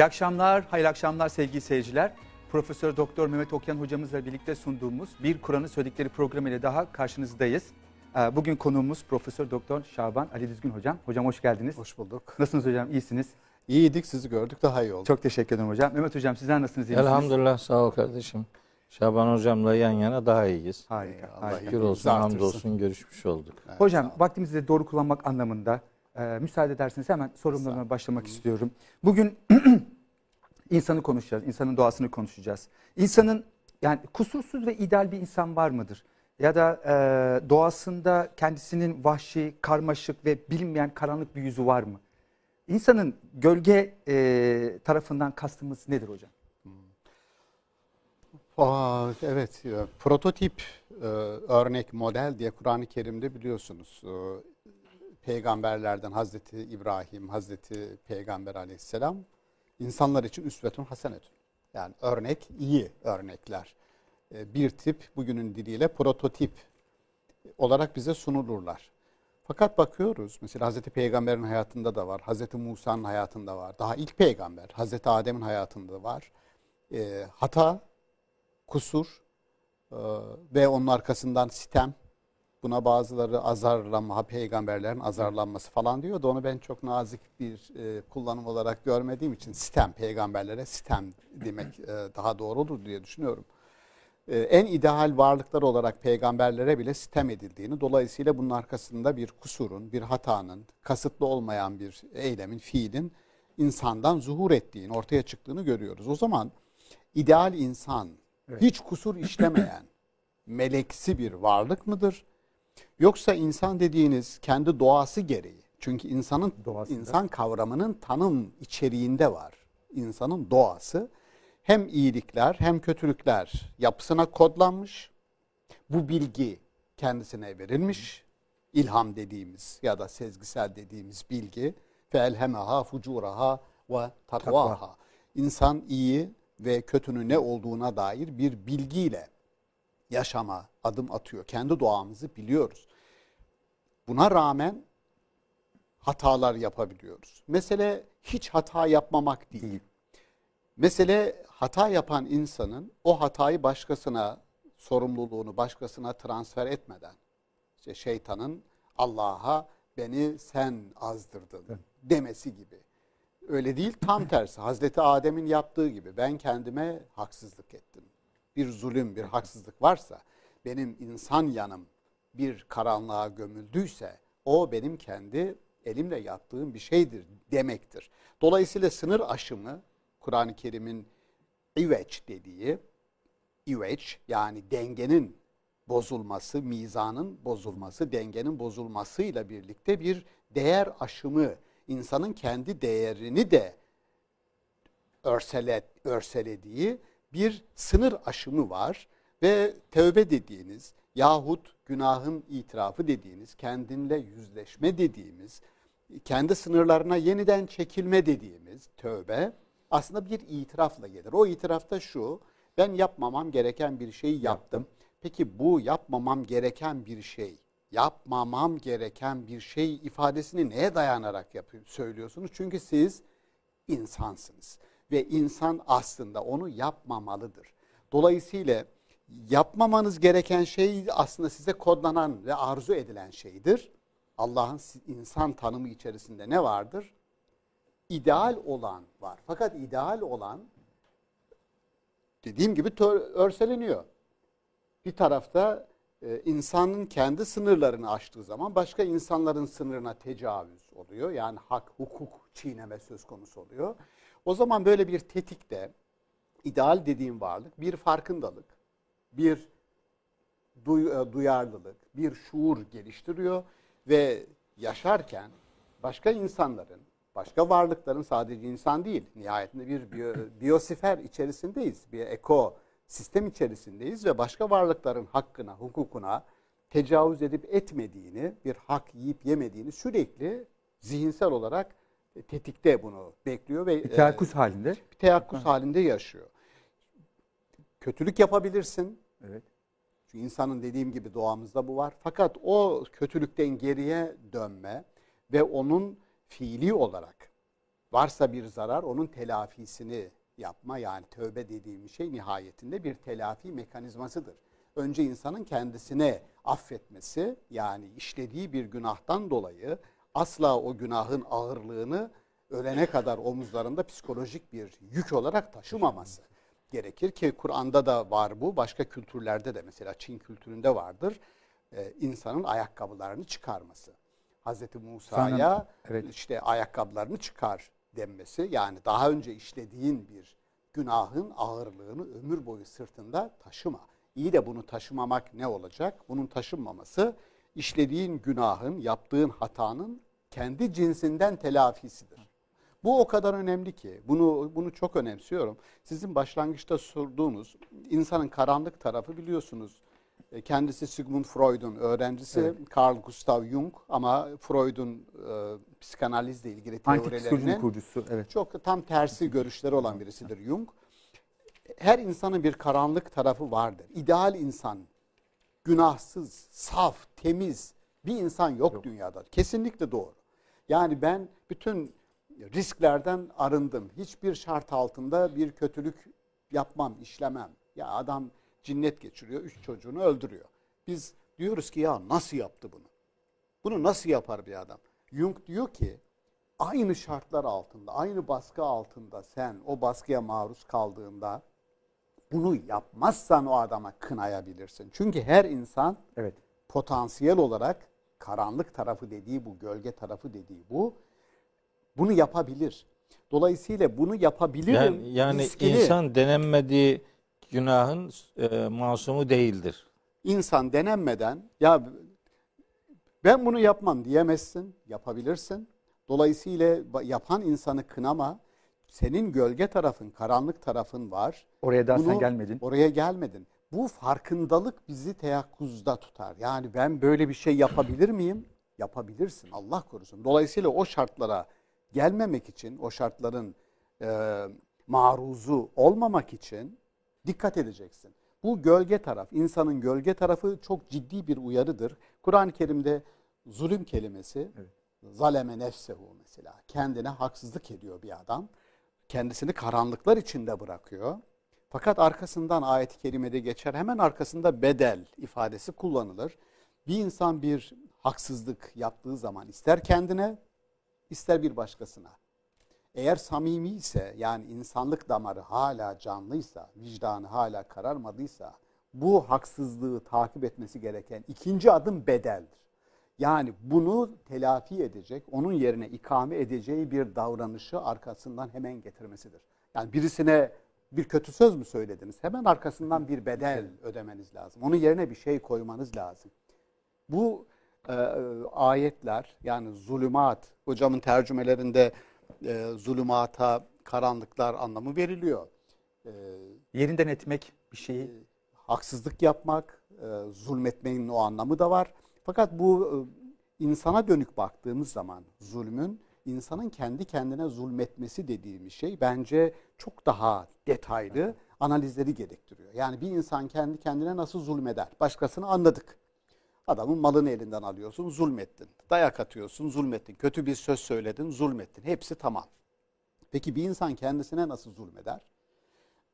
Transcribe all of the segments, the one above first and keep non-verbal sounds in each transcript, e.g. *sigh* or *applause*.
İyi akşamlar, hayırlı akşamlar sevgili seyirciler. Profesör Doktor Mehmet Okyan hocamızla birlikte sunduğumuz Bir Kur'an'ı söyledikleri programı ile daha karşınızdayız. Ee, Bugün konuğumuz Profesör Doktor Şaban Ali Düzgün hocam. Hocam hoş geldiniz. Hoş bulduk. Nasılsınız hocam? İyisiniz. İyiydik sizi gördük daha iyi oldu. Çok teşekkür ederim hocam. Mehmet hocam sizler nasılsınız? iyi misiniz? Elhamdülillah sağ ol kardeşim. Şaban hocamla yan yana daha iyiyiz. Harika. Allah harika. Şükür olsun hamdolsun görüşmüş olduk. Evet, Hocam vaktimizi de doğru kullanmak anlamında e, müsaade ederseniz hemen sorumluluğuna başlamak istiyorum. Bugün *clears throat* insanı konuşacağız, insanın doğasını konuşacağız. İnsanın yani kusursuz ve ideal bir insan var mıdır? Ya da e, doğasında kendisinin vahşi, karmaşık ve bilinmeyen karanlık bir yüzü var mı? İnsanın gölge e, tarafından kastımız nedir hocam? Aa, evet e, prototip e, örnek model diye Kur'an-ı Kerim'de biliyorsunuz e, peygamberlerden Hazreti İbrahim, Hazreti Peygamber aleyhisselam insanlar için üsvetun hasenetun. Yani örnek iyi örnekler. E, bir tip bugünün diliyle prototip olarak bize sunulurlar. Fakat bakıyoruz mesela Hazreti Peygamber'in hayatında da var, Hazreti Musa'nın hayatında var, daha ilk peygamber Hazreti Adem'in hayatında da var. E, hata, kusur e, ve onun arkasından sitem. Buna bazıları azarlama, peygamberlerin azarlanması falan diyor da onu ben çok nazik bir e, kullanım olarak görmediğim için sitem, peygamberlere sitem demek e, daha doğru olur diye düşünüyorum. E, en ideal varlıklar olarak peygamberlere bile sitem edildiğini, dolayısıyla bunun arkasında bir kusurun, bir hatanın, kasıtlı olmayan bir eylemin, fiilin insandan zuhur ettiğini, ortaya çıktığını görüyoruz. O zaman ideal insan, hiç kusur işlemeyen, meleksi bir varlık mıdır? Yoksa insan dediğiniz kendi doğası gereği, çünkü insanın Doğasında. insan kavramının tanım içeriğinde var. İnsanın doğası hem iyilikler hem kötülükler yapısına kodlanmış. Bu bilgi kendisine verilmiş. İlham dediğimiz ya da sezgisel dediğimiz bilgi felhemeha fucuraha ve takvaha. İnsan iyi ve kötünün ne olduğuna dair bir bilgiyle yaşama adım atıyor. Kendi doğamızı biliyoruz. Buna rağmen hatalar yapabiliyoruz. Mesele hiç hata yapmamak değil. Değil. Mesele hata yapan insanın o hatayı başkasına, sorumluluğunu başkasına transfer etmeden, işte şeytanın Allah'a beni sen azdırdın demesi gibi. Öyle değil tam tersi. *laughs* Hazreti Adem'in yaptığı gibi ben kendime haksızlık ettim. Bir zulüm, bir haksızlık varsa benim insan yanım bir karanlığa gömüldüyse o benim kendi elimle yaptığım bir şeydir demektir. Dolayısıyla sınır aşımı Kur'an-ı Kerim'in iveç dediği iveç yani dengenin bozulması, mizanın bozulması, dengenin bozulmasıyla birlikte bir değer aşımı, insanın kendi değerini de örsele, örselediği bir sınır aşımı var ve tövbe dediğiniz yahut günahın itirafı dediğiniz, kendinle yüzleşme dediğimiz, kendi sınırlarına yeniden çekilme dediğimiz tövbe aslında bir itirafla gelir. O itirafta şu, ben yapmamam gereken bir şeyi yaptım. Peki bu yapmamam gereken bir şey, yapmamam gereken bir şey ifadesini neye dayanarak yapıyor, söylüyorsunuz? Çünkü siz insansınız ve insan aslında onu yapmamalıdır. Dolayısıyla yapmamanız gereken şey aslında size kodlanan ve arzu edilen şeydir. Allah'ın insan tanımı içerisinde ne vardır? İdeal olan var. Fakat ideal olan dediğim gibi örseleniyor. Bir tarafta e, insanın kendi sınırlarını aştığı zaman başka insanların sınırına tecavüz oluyor. Yani hak, hukuk çiğneme söz konusu oluyor. O zaman böyle bir tetikte ideal dediğim varlık bir farkındalık, bir e, duyarlılık, bir şuur geliştiriyor ve yaşarken başka insanların, başka varlıkların sadece insan değil, nihayetinde bir biyo- *clears throat* biyosfer içerisindeyiz, bir eko sistem içerisindeyiz ve başka varlıkların hakkına, hukukuna tecavüz edip etmediğini, bir hak yiyip yemediğini sürekli zihinsel olarak tetikte bunu bekliyor ve Bir teyakkuz halinde. bir teyakkuz halinde yaşıyor. Kötülük yapabilirsin. Evet. Çünkü insanın dediğim gibi doğamızda bu var. Fakat o kötülükten geriye dönme ve onun fiili olarak varsa bir zarar onun telafisini yapma yani tövbe dediğim şey nihayetinde bir telafi mekanizmasıdır. Önce insanın kendisine affetmesi yani işlediği bir günahtan dolayı asla o günahın ağırlığını ölene kadar omuzlarında psikolojik bir yük olarak taşımaması gerekir ki Kur'an'da da var bu başka kültürlerde de mesela Çin kültüründe vardır ee, insanın ayakkabılarını çıkarması. Hazreti Musa'ya evet. işte ayakkabılarını çıkar denmesi yani daha önce işlediğin bir günahın ağırlığını ömür boyu sırtında taşıma. İyi de bunu taşımamak ne olacak? Bunun taşınmaması işlediğin günahın, yaptığın hatanın kendi cinsinden telafisidir. Bu o kadar önemli ki bunu bunu çok önemsiyorum. Sizin başlangıçta sorduğunuz insanın karanlık tarafı biliyorsunuz. E, Kendisi Sigmund Freud'un öğrencisi Carl Gustav Jung ama Freud'un e, psikanalizle ilgili teorilerinin kurucusu. Evet. çok tam tersi görüşleri olan birisidir Jung. Her insanın bir karanlık tarafı vardır. İdeal insan, günahsız, saf, temiz bir insan yok, dünyada. Kesinlikle doğru. Yani ben bütün risklerden arındım. Hiçbir şart altında bir kötülük yapmam, işlemem. Ya adam cinnet geçiriyor, üç çocuğunu öldürüyor. Biz diyoruz ki ya nasıl yaptı bunu? Bunu nasıl yapar bir adam? Jung diyor ki aynı şartlar altında, aynı baskı altında sen o baskıya maruz kaldığında bunu yapmazsan o adama kınayabilirsin. Çünkü her insan Evet. potansiyel olarak karanlık tarafı dediği bu, gölge tarafı dediği bu bunu yapabilir. Dolayısıyla bunu yapabilir Yani, yani riskini insan denenmediği günahın e, masumu değildir. insan denenmeden ya ben bunu yapmam diyemezsin, yapabilirsin. Dolayısıyla ba- yapan insanı kınama. Senin gölge tarafın, karanlık tarafın var. Oraya daha sen Bunu- gelmedin. Oraya gelmedin. Bu farkındalık bizi teyakkuzda tutar. Yani ben böyle bir şey yapabilir miyim? Yapabilirsin. Allah korusun. Dolayısıyla o şartlara gelmemek için, o şartların e, maruzu olmamak için dikkat edeceksin. Bu gölge taraf, insanın gölge tarafı çok ciddi bir uyarıdır. Kur'an-ı Kerim'de zulüm kelimesi, zaleme nefsehu mesela, kendine haksızlık ediyor bir adam. Kendisini karanlıklar içinde bırakıyor. Fakat arkasından ayet-i kerimede geçer, hemen arkasında bedel ifadesi kullanılır. Bir insan bir haksızlık yaptığı zaman ister kendine, ister bir başkasına. Eğer samimi ise yani insanlık damarı hala canlıysa, vicdanı hala kararmadıysa bu haksızlığı takip etmesi gereken ikinci adım bedeldir. Yani bunu telafi edecek, onun yerine ikame edeceği bir davranışı arkasından hemen getirmesidir. Yani birisine bir kötü söz mü söylediniz? Hemen arkasından bir bedel ödemeniz lazım. Onun yerine bir şey koymanız lazım. Bu e, ayetler yani zulümat, hocamın tercümelerinde e, zulümata, karanlıklar anlamı veriliyor. E, Yerinden etmek bir şeyi. haksızlık yapmak, e, zulmetmenin o anlamı da var. Fakat bu e, insana dönük baktığımız zaman zulmün insanın kendi kendine zulmetmesi dediğimiz şey bence çok daha detaylı analizleri gerektiriyor. Yani bir insan kendi kendine nasıl zulmeder? Başkasını anladık. Adamın malını elinden alıyorsun, zulmettin. Dayak atıyorsun, zulmettin. Kötü bir söz söyledin, zulmettin. Hepsi tamam. Peki bir insan kendisine nasıl zulmeder?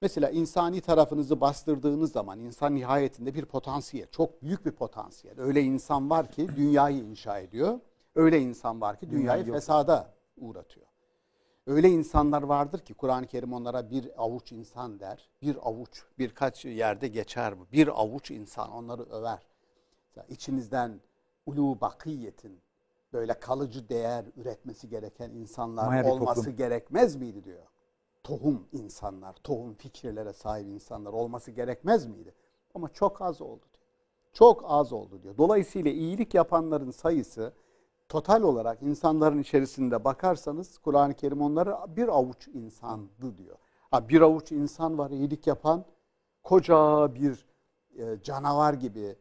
Mesela insani tarafınızı bastırdığınız zaman insan nihayetinde bir potansiyel, çok büyük bir potansiyel. Öyle insan var ki dünyayı inşa ediyor. Öyle insan var ki dünyayı yok. fesada uğratıyor. Öyle insanlar vardır ki Kur'an-ı Kerim onlara bir avuç insan der. Bir avuç, birkaç yerde geçer bu. Bir avuç insan onları över. Mesela içinizden ulu bakiyetin böyle kalıcı değer üretmesi gereken insanlar Maya olması toplum. gerekmez miydi diyor. Tohum insanlar, tohum fikirlere sahip insanlar olması gerekmez miydi? Ama çok az oldu diyor. Çok az oldu diyor. Dolayısıyla iyilik yapanların sayısı total olarak insanların içerisinde bakarsanız Kur'an-ı Kerim onları bir avuç insandı diyor. Ha, bir avuç insan var iyilik yapan koca bir e, canavar gibi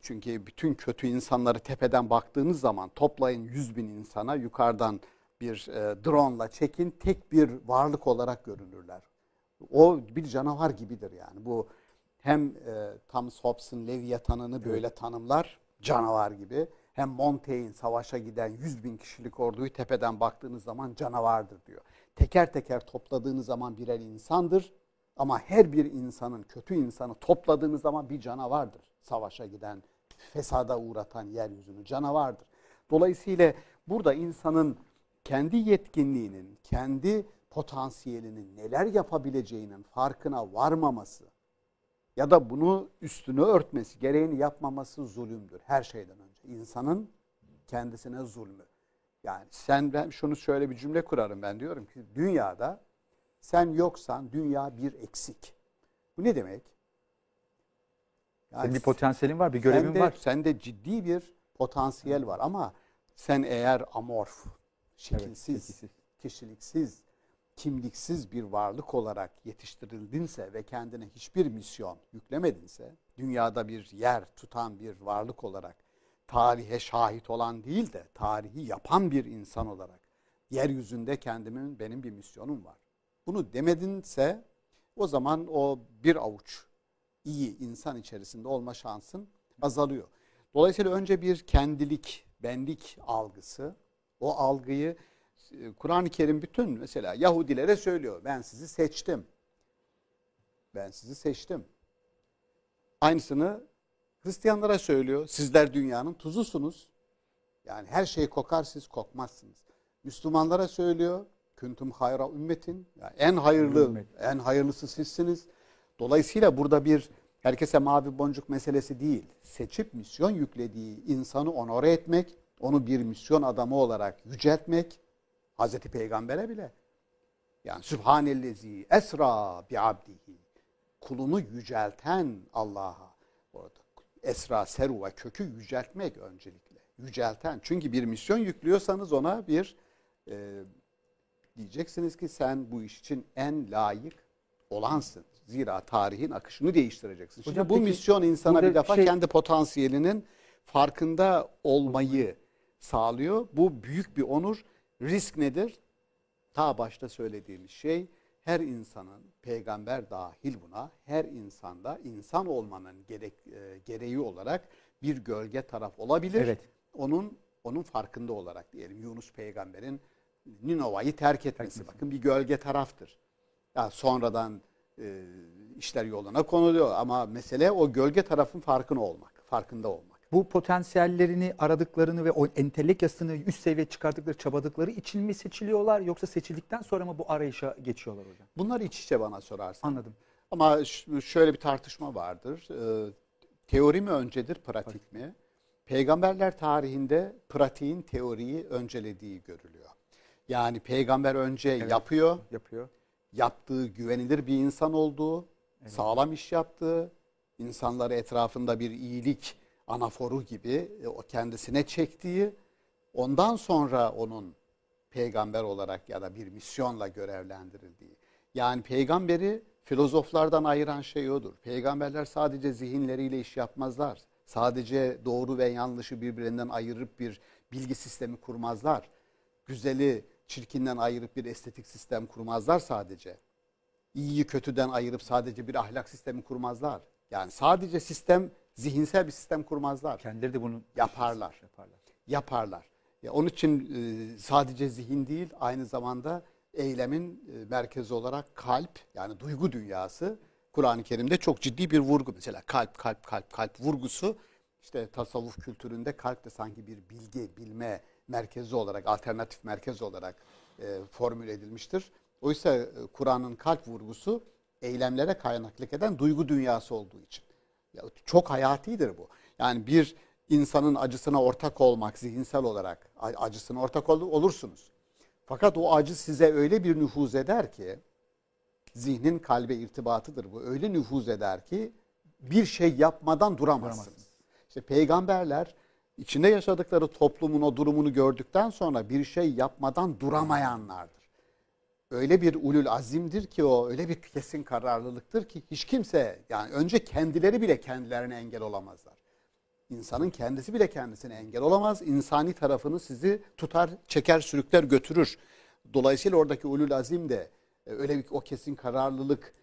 çünkü bütün kötü insanları tepeden baktığınız zaman toplayın 100 bin insana yukarıdan bir e, drone'la çekin tek bir varlık olarak görünürler. O bir canavar gibidir yani. Bu hem e, Thomas Hobbes'ın Leviathan'ını böyle tanımlar canavar gibi Hem Montaigne savaşa giden 100 bin kişilik orduyu tepeden baktığınız zaman canavardır diyor. Teker teker topladığınız zaman birer insandır. Ama her bir insanın, kötü insanı topladığınız zaman bir canavardır. Savaşa giden, fesada uğratan yeryüzünü canavardır. Dolayısıyla burada insanın kendi yetkinliğinin, kendi potansiyelinin neler yapabileceğinin farkına varmaması ya da bunu üstünü örtmesi, gereğini yapmaması zulümdür her şeyden önce. İnsanın kendisine zulmü. Yani sen ben şunu şöyle bir cümle kurarım ben diyorum ki dünyada sen yoksan dünya bir eksik. Bu ne demek? Yani Senin bir potansiyelin var, bir görevin sende, var. Sende ciddi bir potansiyel var ama sen eğer amorf, şekilsiz, şekilsiz. kişiliksiz, kimliksiz bir varlık olarak yetiştirildinse ve kendine hiçbir misyon yüklemedinse, dünyada bir yer tutan bir varlık olarak tarihe şahit olan değil de tarihi yapan bir insan olarak yeryüzünde kendimin benim bir misyonum var. Bunu demedinse o zaman o bir avuç iyi insan içerisinde olma şansın azalıyor. Dolayısıyla önce bir kendilik, benlik algısı, o algıyı e, Kur'an-ı Kerim bütün mesela Yahudilere söylüyor. Ben sizi seçtim. Ben sizi seçtim. Aynısını Hristiyanlara söylüyor. Sizler dünyanın tuzusunuz. Yani her şey kokar siz kokmazsınız. Müslümanlara söylüyor. Küntüm hayra ümmetin. Yani en hayırlı, Ümmet. en hayırlısı sizsiniz. Dolayısıyla burada bir herkese mavi boncuk meselesi değil. Seçip misyon yüklediği insanı onore etmek, onu bir misyon adamı olarak yüceltmek, Hazreti Peygamber'e bile. Yani Sübhanellezi esra bi abdihi. Kulunu yücelten Allah'a. Orada esra, seru ve kökü yüceltmek öncelikle. Yücelten. Çünkü bir misyon yüklüyorsanız ona bir e, diyeceksiniz ki sen bu iş için en layık olansın. Zira tarihin akışını değiştireceksin. Şimdi Hocam bu peki, misyon insana bir defa şey- kendi potansiyelinin farkında olmayı sağlıyor. Bu büyük bir onur. Risk nedir? Ta başta söylediğimiz şey her insanın, peygamber dahil buna, her insanda insan olmanın gerek, e, gereği olarak bir gölge taraf olabilir. Evet. Onun onun farkında olarak diyelim Yunus peygamberin Ninova'yı terk etmesi. Bakın bir gölge taraftır. Ya sonradan e, işler yoluna konuluyor ama mesele o gölge tarafın farkında olmak, farkında olmak. Bu potansiyellerini aradıklarını ve o entelekyasını üst seviye çıkardıkları, çabadıkları için mi seçiliyorlar yoksa seçildikten sonra mı bu arayışa geçiyorlar hocam? Bunlar iç içe bana sorarsan. Anladım. Ama şöyle bir tartışma vardır. Ee, teori mi öncedir, pratik mi? Peygamberler tarihinde pratiğin teoriyi öncelediği görülüyor. Yani peygamber önce yapıyor, Yapıyor. yaptığı güvenilir bir insan olduğu, sağlam iş yaptığı, insanları etrafında bir iyilik anaforu gibi e, o kendisine çektiği, ondan sonra onun peygamber olarak ya da bir misyonla görevlendirildiği. Yani peygamberi filozoflardan ayıran şey odur. Peygamberler sadece zihinleriyle iş yapmazlar. Sadece doğru ve yanlışı birbirinden ayırıp bir bilgi sistemi kurmazlar. Güzeli çirkinden ayırıp bir estetik sistem kurmazlar sadece. İyiyi kötüden ayırıp sadece bir ahlak sistemi kurmazlar. Yani sadece sistem, zihinsel bir sistem kurmazlar Kendileri de bunu Yaparlar. Yaparlar. yaparlar. Ya onun için e, sadece zihin değil aynı zamanda eylemin e, merkezi olarak kalp yani duygu dünyası Kur'an-ı Kerim'de çok ciddi bir vurgu. Mesela kalp kalp kalp kalp vurgusu işte tasavvuf kültüründe kalp de sanki bir bilgi, bilme merkezi olarak, alternatif merkez olarak e, formüle edilmiştir. Oysa e, Kur'an'ın kalp vurgusu eylemlere kaynaklık eden duygu dünyası olduğu için. Ya, çok hayatidir bu. Yani bir insanın acısına ortak olmak zihinsel olarak acısına ortak ol- olursunuz. Fakat o acı size öyle bir nüfuz eder ki zihnin kalbe irtibatıdır bu. Öyle nüfuz eder ki bir şey yapmadan duramazsınız. Duramazsınız. İşte peygamberler içinde yaşadıkları toplumun o durumunu gördükten sonra bir şey yapmadan duramayanlardır. Öyle bir ulul azimdir ki o öyle bir kesin kararlılıktır ki hiç kimse yani önce kendileri bile kendilerine engel olamazlar. İnsanın kendisi bile kendisine engel olamaz. İnsani tarafını sizi tutar, çeker, sürükler, götürür. Dolayısıyla oradaki ulul azim de e, öyle bir o kesin kararlılık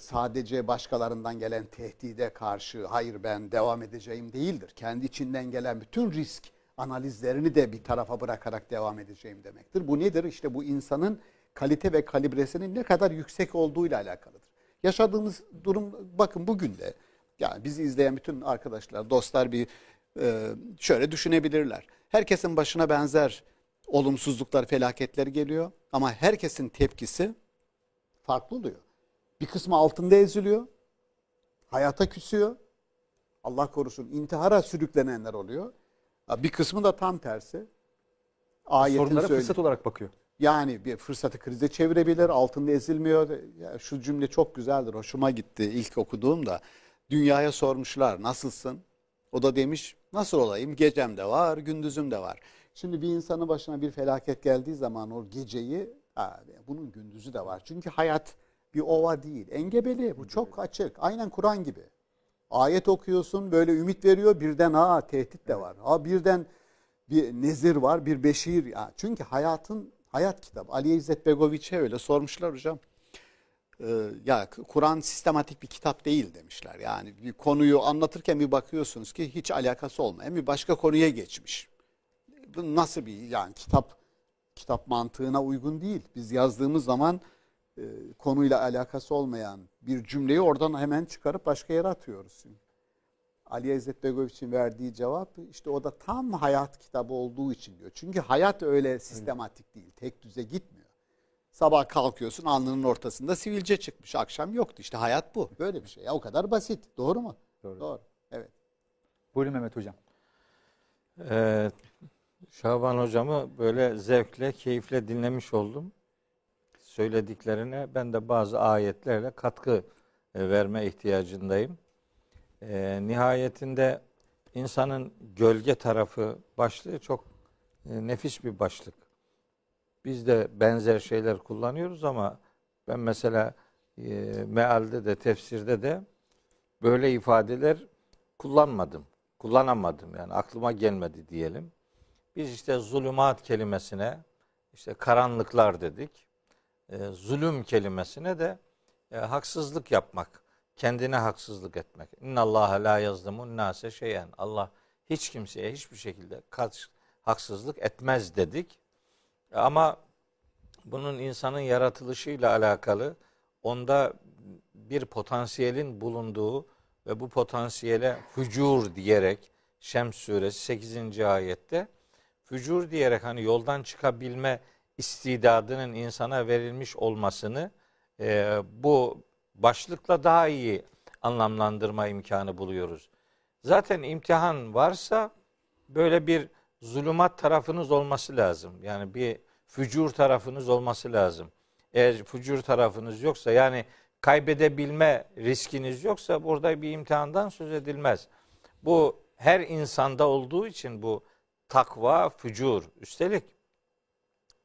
sadece başkalarından gelen tehdide karşı hayır ben devam edeceğim değildir. Kendi içinden gelen bütün risk analizlerini de bir tarafa bırakarak devam edeceğim demektir. Bu nedir? İşte bu insanın kalite ve kalibresinin ne kadar yüksek olduğuyla alakalıdır. Yaşadığımız durum bakın bugün de yani bizi izleyen bütün arkadaşlar, dostlar bir e, şöyle düşünebilirler. Herkesin başına benzer olumsuzluklar, felaketler geliyor ama herkesin tepkisi farklı oluyor. Bir kısmı altında eziliyor, hayata küsüyor. Allah korusun intihara sürüklenenler oluyor. Bir kısmı da tam tersi. Ayetin Sorunlara söyle- fırsat olarak bakıyor. yani bir fırsatı krize çevirebilir, altında ezilmiyor. Ya şu cümle çok güzeldir, hoşuma gitti ilk okuduğumda. Dünyaya sormuşlar, nasılsın? O da demiş, nasıl olayım? Gecem de var, gündüzüm de var. Şimdi bir insanın başına bir felaket geldiği zaman o geceyi, ha, bunun gündüzü de var. Çünkü hayat bir ova değil, engebeli. Bu çok açık. Aynen Kur'an gibi. Ayet okuyorsun, böyle ümit veriyor, birden ha tehdit de var. Ha birden bir nezir var, bir beşir. Ya, çünkü hayatın hayat kitabı. Ali İzzet Begoviç'e öyle sormuşlar hocam. Ee, ya Kur'an sistematik bir kitap değil demişler. Yani bir konuyu anlatırken bir bakıyorsunuz ki hiç alakası olmayan bir başka konuya geçmiş. Bu nasıl bir yani kitap kitap mantığına uygun değil. Biz yazdığımız zaman e, konuyla alakası olmayan bir cümleyi oradan hemen çıkarıp başka yere atıyoruz. Ali İzzet Begoviç'in verdiği cevap işte o da tam hayat kitabı olduğu için diyor. Çünkü hayat öyle sistematik değil. Tek düze gitmiyor. Sabah kalkıyorsun alnının ortasında sivilce çıkmış. Akşam yoktu. İşte hayat bu. Böyle bir şey. Ya o kadar basit. Doğru mu? Doğru. Evet. Buyurun Mehmet Hocam. Ee, Şaban hocamı böyle zevkle, keyifle dinlemiş oldum. Söylediklerine ben de bazı ayetlerle katkı e, verme ihtiyacındayım. Ee, nihayetinde insanın gölge tarafı başlığı çok e, nefis bir başlık. Biz de benzer şeyler kullanıyoruz ama ben mesela e, mealde de tefsirde de böyle ifadeler kullanmadım. Kullanamadım yani aklıma gelmedi diyelim. Biz işte zulümat kelimesine işte karanlıklar dedik. E, zulüm kelimesine de e, haksızlık yapmak, kendine haksızlık etmek. İnnallâhe la yazlimun nase şeyen. Allah hiç kimseye hiçbir şekilde kaç, haksızlık etmez dedik. Ama bunun insanın yaratılışıyla alakalı onda bir potansiyelin bulunduğu ve bu potansiyele fücur diyerek Şems suresi 8. ayette fücur diyerek hani yoldan çıkabilme istidadının insana verilmiş olmasını e, bu başlıkla daha iyi anlamlandırma imkanı buluyoruz. Zaten imtihan varsa böyle bir zulümat tarafınız olması lazım. Yani bir fücur tarafınız olması lazım. Eğer fücur tarafınız yoksa yani kaybedebilme riskiniz yoksa burada bir imtihandan söz edilmez. Bu her insanda olduğu için bu takva, fücur. Üstelik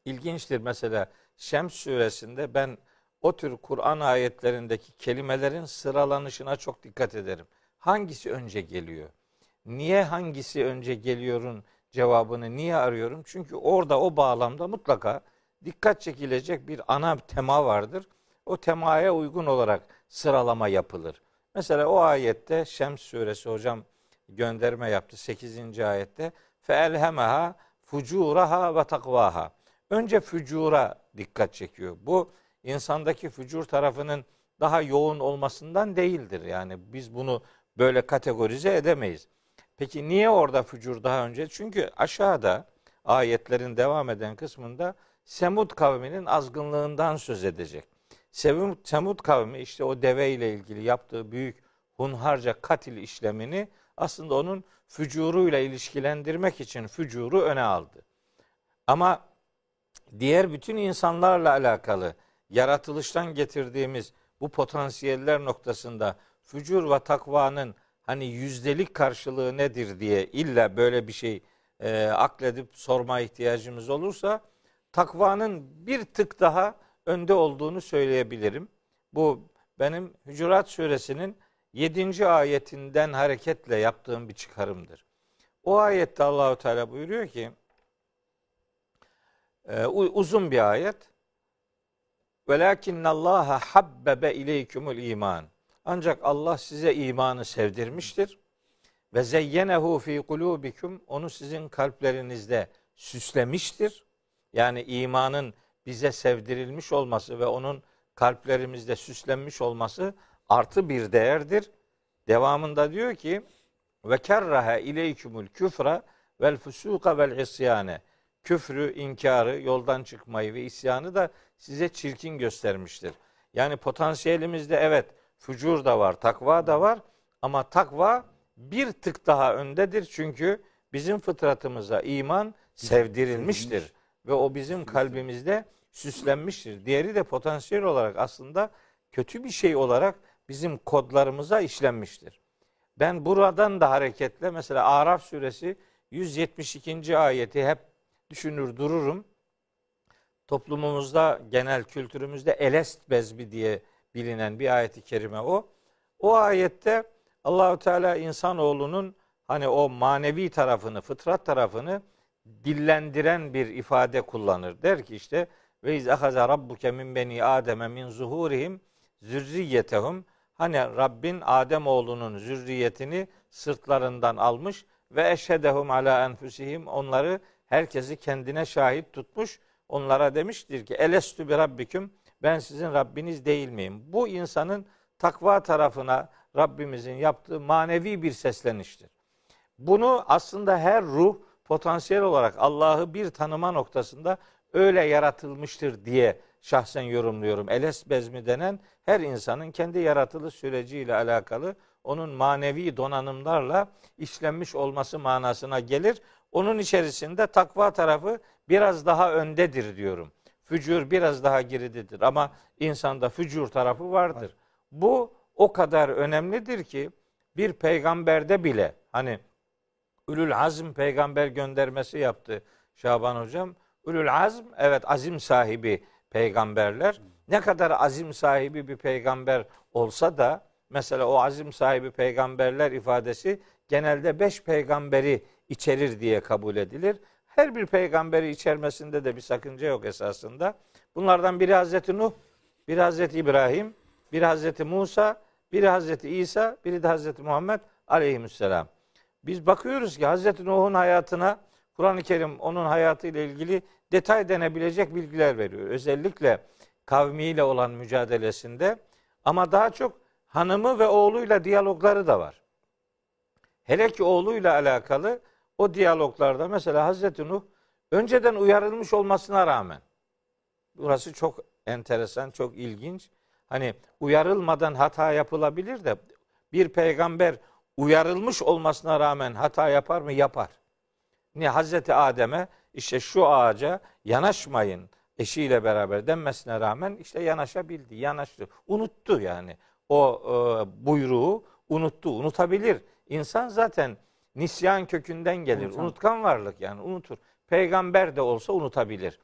ilginçtir mesela Şems suresinde ben o tür Kur'an ayetlerindeki kelimelerin sıralanışına çok dikkat ederim. Hangisi önce geliyor? Niye hangisi önce geliyorun cevabını niye arıyorum? Çünkü orada o bağlamda mutlaka dikkat çekilecek bir ana tema vardır. O temaya uygun olarak sıralama yapılır. Mesela o ayette Şems suresi hocam gönderme yaptı 8. ayette. Feelhemeha fucuraha ve takvaha. Önce fücura dikkat çekiyor. Bu insandaki fücur tarafının daha yoğun olmasından değildir. Yani biz bunu böyle kategorize edemeyiz. Peki niye orada fücur daha önce? Çünkü aşağıda ayetlerin devam eden kısmında Semud kavminin azgınlığından söz edecek. Semud, Semud kavmi işte o deve ile ilgili yaptığı büyük hunharca katil işlemini aslında onun fücuruyla ilişkilendirmek için fücuru öne aldı. Ama diğer bütün insanlarla alakalı yaratılıştan getirdiğimiz bu potansiyeller noktasında fücur ve takvanın hani yüzdelik karşılığı nedir diye illa böyle bir şey e, akledip sorma ihtiyacımız olursa takvanın bir tık daha önde olduğunu söyleyebilirim. Bu benim Hücurat suresinin 7. ayetinden hareketle yaptığım bir çıkarımdır. O ayette Allahu Teala buyuruyor ki e, uzun bir ayet. Velakinnallaha habbebe ileykumul iman. Ancak Allah size imanı sevdirmiştir. Ve zeyyenehu fi kulubikum onu sizin kalplerinizde süslemiştir. Yani imanın bize sevdirilmiş olması ve onun kalplerimizde süslenmiş olması artı bir değerdir. Devamında diyor ki ve kerraha ileykumul küfra vel fusuka vel isyane. Küfrü, inkarı, yoldan çıkmayı ve isyanı da size çirkin göstermiştir. Yani potansiyelimizde evet fücur da var, takva da var ama takva bir tık daha öndedir. Çünkü bizim fıtratımıza iman sevdirilmiştir ve o bizim kalbimizde süslenmiştir. Diğeri de potansiyel olarak aslında kötü bir şey olarak bizim kodlarımıza işlenmiştir. Ben buradan da hareketle mesela Araf suresi 172. ayeti hep düşünür dururum. Toplumumuzda, genel kültürümüzde elest bezmi diye bilinen bir ayeti kerime o. O ayette Allahü Teala insanoğlunun hani o manevi tarafını, fıtrat tarafını dillendiren bir ifade kullanır. Der ki işte ve iz ahaza rabbuke min beni ademe min zuhurihim zürriyetehum hani Rabbin Adem oğlunun zürriyetini sırtlarından almış ve eşhedehum ala enfusihim onları herkesi kendine şahit tutmuş. Onlara demiştir ki elestü bi rabbiküm ben sizin Rabbiniz değil miyim? Bu insanın takva tarafına Rabbimizin yaptığı manevi bir sesleniştir. Bunu aslında her ruh potansiyel olarak Allah'ı bir tanıma noktasında öyle yaratılmıştır diye şahsen yorumluyorum. Eles bezmi denen her insanın kendi yaratılış süreciyle alakalı onun manevi donanımlarla işlenmiş olması manasına gelir. Onun içerisinde takva tarafı biraz daha öndedir diyorum. Fücur biraz daha geridedir ama insanda fücur tarafı vardır. Bu o kadar önemlidir ki bir peygamberde bile hani Ülül Azm peygamber göndermesi yaptı Şaban hocam. Ülül Azm evet azim sahibi peygamberler. Ne kadar azim sahibi bir peygamber olsa da mesela o azim sahibi peygamberler ifadesi genelde beş peygamberi içerir diye kabul edilir. Her bir peygamberi içermesinde de bir sakınca yok esasında. Bunlardan biri Hazreti Nuh, biri Hazreti İbrahim, biri Hazreti Musa, biri Hazreti İsa, biri de Hazreti Muhammed aleyhisselam. Biz bakıyoruz ki Hazreti Nuh'un hayatına Kur'an-ı Kerim onun hayatıyla ilgili detay denebilecek bilgiler veriyor. Özellikle kavmiyle olan mücadelesinde ama daha çok hanımı ve oğluyla diyalogları da var. Hele ki oğluyla alakalı o diyaloglarda mesela Hazreti Nuh önceden uyarılmış olmasına rağmen burası çok enteresan, çok ilginç. Hani uyarılmadan hata yapılabilir de bir peygamber uyarılmış olmasına rağmen hata yapar mı? Yapar. Ne Hazreti Adem'e işte şu ağaca yanaşmayın eşiyle beraber denmesine rağmen işte yanaşabildi, yanaştı. Unuttu yani. O e, buyruğu unuttu, unutabilir. İnsan zaten nisyan kökünden gelir. Unutan. Unutkan varlık yani unutur. Peygamber de olsa unutabilir.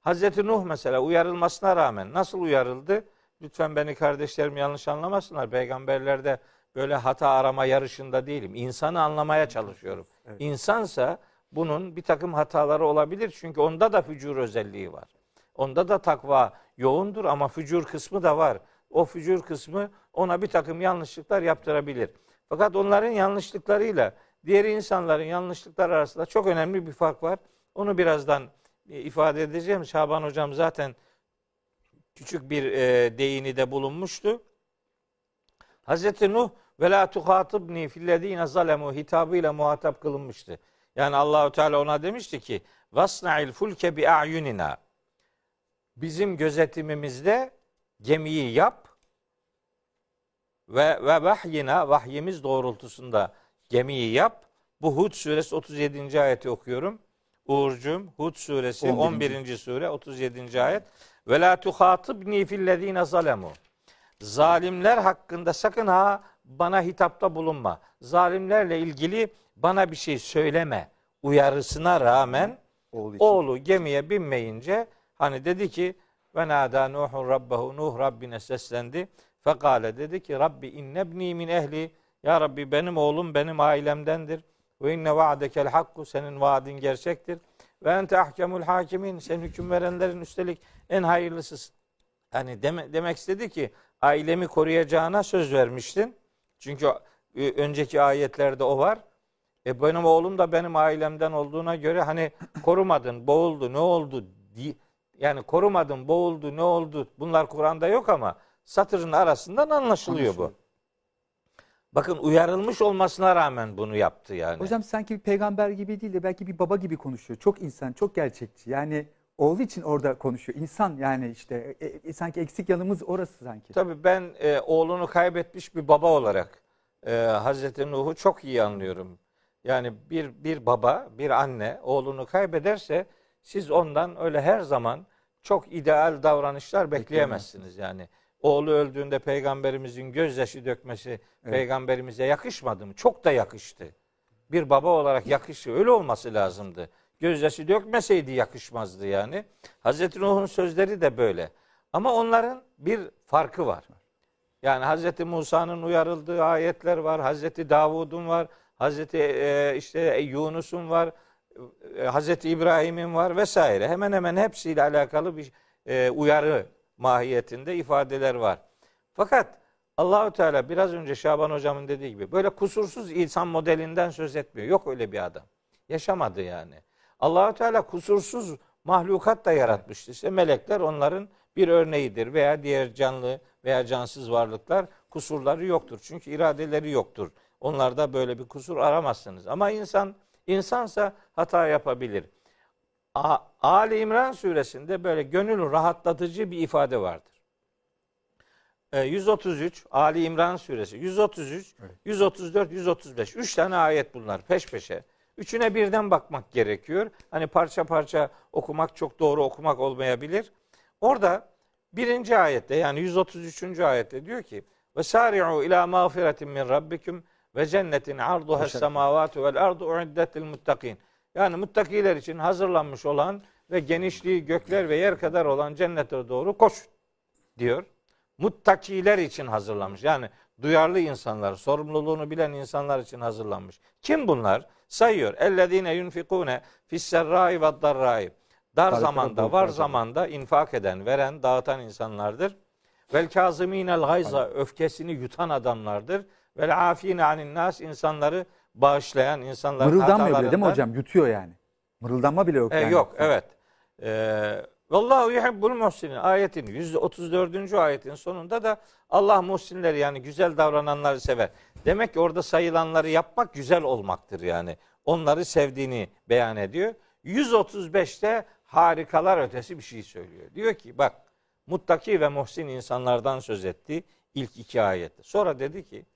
Hazreti Nuh mesela uyarılmasına rağmen nasıl uyarıldı? Lütfen beni kardeşlerim yanlış anlamasınlar. Peygamberlerde böyle hata arama yarışında değilim. İnsanı anlamaya çalışıyorum. Evet. İnsansa bunun bir takım hataları olabilir. Çünkü onda da fücur özelliği var. Onda da takva yoğundur ama fücur kısmı da var. O fücur kısmı ona bir takım yanlışlıklar yaptırabilir. Fakat onların yanlışlıklarıyla diğer insanların yanlışlıkları arasında çok önemli bir fark var. Onu birazdan e, ifade edeceğim. Şaban hocam zaten küçük bir e, değini de bulunmuştu. Hazreti Nuh ve la tuhatibni fillezine zalemu hitabıyla muhatap kılınmıştı. Yani Allahu Teala ona demişti ki vasna'il fulke bi a'yunina. Bizim gözetimimizde gemiyi yap ve ve vahyina vahyimiz doğrultusunda gemiyi yap. Bu Hud suresi 37. ayeti okuyorum. Uğurcum Hud suresi 11. 11. sure 37. ayet. Ve la tuhatibni fillezine zalemu. Zalimler hakkında sakın ha bana hitapta bulunma. Zalimlerle ilgili bana bir şey söyleme uyarısına rağmen Oğlu oğlu gemiye binmeyince hani dedi ki ve nada Nuhun Rabbahu Nuh Rabbine seslendi. Fekale dedi ki Rabbi innebni min ehli ya Rabbi benim oğlum benim ailemdendir. Ve inne va'dekel hakku senin vaadin gerçektir. Ve ente ahkemul hakimin sen hüküm verenlerin üstelik en hayırlısısın. hani deme, demek istedi ki ailemi koruyacağına söz vermiştin. Çünkü e, önceki ayetlerde o var. E benim oğlum da benim ailemden olduğuna göre hani korumadın, boğuldu, ne oldu? Yani korumadın, boğuldu, ne oldu? Bunlar Kur'an'da yok ama satırın arasından anlaşılıyor bu. Bakın uyarılmış olmasına rağmen bunu yaptı yani. Hocam sanki bir peygamber gibi değil de belki bir baba gibi konuşuyor. Çok insan, çok gerçekçi. Yani oğlu için orada konuşuyor. İnsan yani işte e, e, sanki eksik yanımız orası sanki. Tabii ben e, oğlunu kaybetmiş bir baba olarak e, Hazreti Nuh'u çok iyi anlıyorum. Yani bir bir baba, bir anne oğlunu kaybederse siz ondan öyle her zaman çok ideal davranışlar bekleyemezsiniz yani. Oğlu öldüğünde peygamberimizin gözyaşı dökmesi peygamberimize yakışmadı mı? Çok da yakıştı. Bir baba olarak yakıştı. Öyle olması lazımdı. Gözyaşı dökmeseydi yakışmazdı yani. Hazreti Nuh'un sözleri de böyle. Ama onların bir farkı var. Yani Hazreti Musa'nın uyarıldığı ayetler var. Hazreti Davud'un var. Hazreti e, işte Yunus'un var. e, Hazreti İbrahim'in var vesaire. Hemen hemen hepsiyle alakalı bir e, uyarı mahiyetinde ifadeler var. Fakat Allahü Teala biraz önce Şaban hocamın dediği gibi böyle kusursuz insan modelinden söz etmiyor. Yok öyle bir adam. Yaşamadı yani. Allahü Teala kusursuz mahlukat da yaratmıştı. İşte melekler onların bir örneğidir veya diğer canlı veya cansız varlıklar kusurları yoktur. Çünkü iradeleri yoktur. Onlarda böyle bir kusur aramazsınız. Ama insan insansa hata yapabilir. Ali İmran suresinde böyle gönül rahatlatıcı bir ifade vardır. Ee, 133 Ali İmran suresi 133 134 135 üç tane ayet bunlar peş peşe. Üçüne birden bakmak gerekiyor. Hani parça parça okumak çok doğru okumak olmayabilir. Orada birinci ayette yani 133. ayette diyor ki ve sari'u ila mağfiretin min rabbikum ve cennetin arduha semavatu vel ardu uiddetil muttakin. Yani muttakiler için hazırlanmış olan ve genişliği gökler ve yer kadar olan cennete doğru koş diyor. Muttakiler için hazırlanmış. Yani duyarlı insanlar, sorumluluğunu bilen insanlar için hazırlanmış. Kim bunlar? Sayıyor. Ellezine yunfikune fisserrai ve darrai. Dar zamanda, var zamanda infak eden, veren, dağıtan insanlardır. Vel kaziminel gayza öfkesini yutan adamlardır. Vel afine anin nas insanları bağışlayan, insanların Mırıldanmıyor bile değil mi hocam? Yutuyor yani. Mırıldanma bile yok e, yani. yok evet. Ee, Vallahu yuhibbul muhsinin ayetin 134. ayetin sonunda da Allah muhsinleri yani güzel davrananları sever. Demek ki orada sayılanları yapmak güzel olmaktır yani. Onları sevdiğini beyan ediyor. 135'te harikalar ötesi bir şey söylüyor. Diyor ki bak muttaki ve muhsin insanlardan söz etti ilk iki ayette. Sonra dedi ki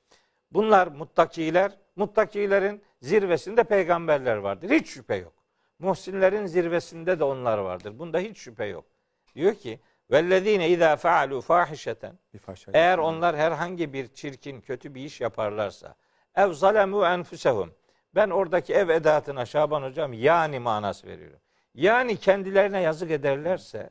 bunlar muttakiler, muttakilerin zirvesinde peygamberler vardır. Hiç şüphe yok. Muhsinlerin zirvesinde de onlar vardır. Bunda hiç şüphe yok. Diyor ki vellezine izâ Bir fahşa. eğer onlar herhangi bir çirkin, kötü bir iş yaparlarsa ev zalemu enfusehum ben oradaki ev edatına Şaban hocam yani manası veriyorum. Yani kendilerine yazık ederlerse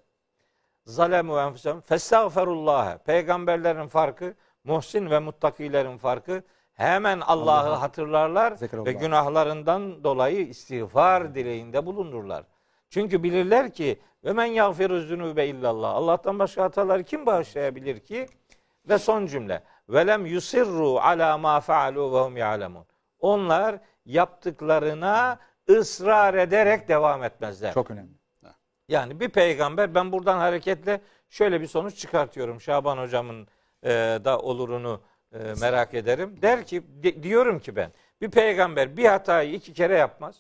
zalemu enfusehum festağferullâhe peygamberlerin farkı muhsin ve muttakilerin farkı hemen Allah'ı hatırlarlar zekrullah. ve günahlarından dolayı istiğfar dileğinde bulunurlar. Çünkü bilirler ki ve men yağfiru zunube illallah. Allah'tan başka hataları kim bağışlayabilir ki? Ve son cümle. Velem yusirru ala ma faalu ve hum ya'lemun. Onlar yaptıklarına ısrar ederek devam etmezler. Çok önemli. Yani bir peygamber ben buradan hareketle şöyle bir sonuç çıkartıyorum. Şaban hocamın e, da olurunu e, merak ederim. Der ki di- diyorum ki ben bir peygamber bir hatayı iki kere yapmaz.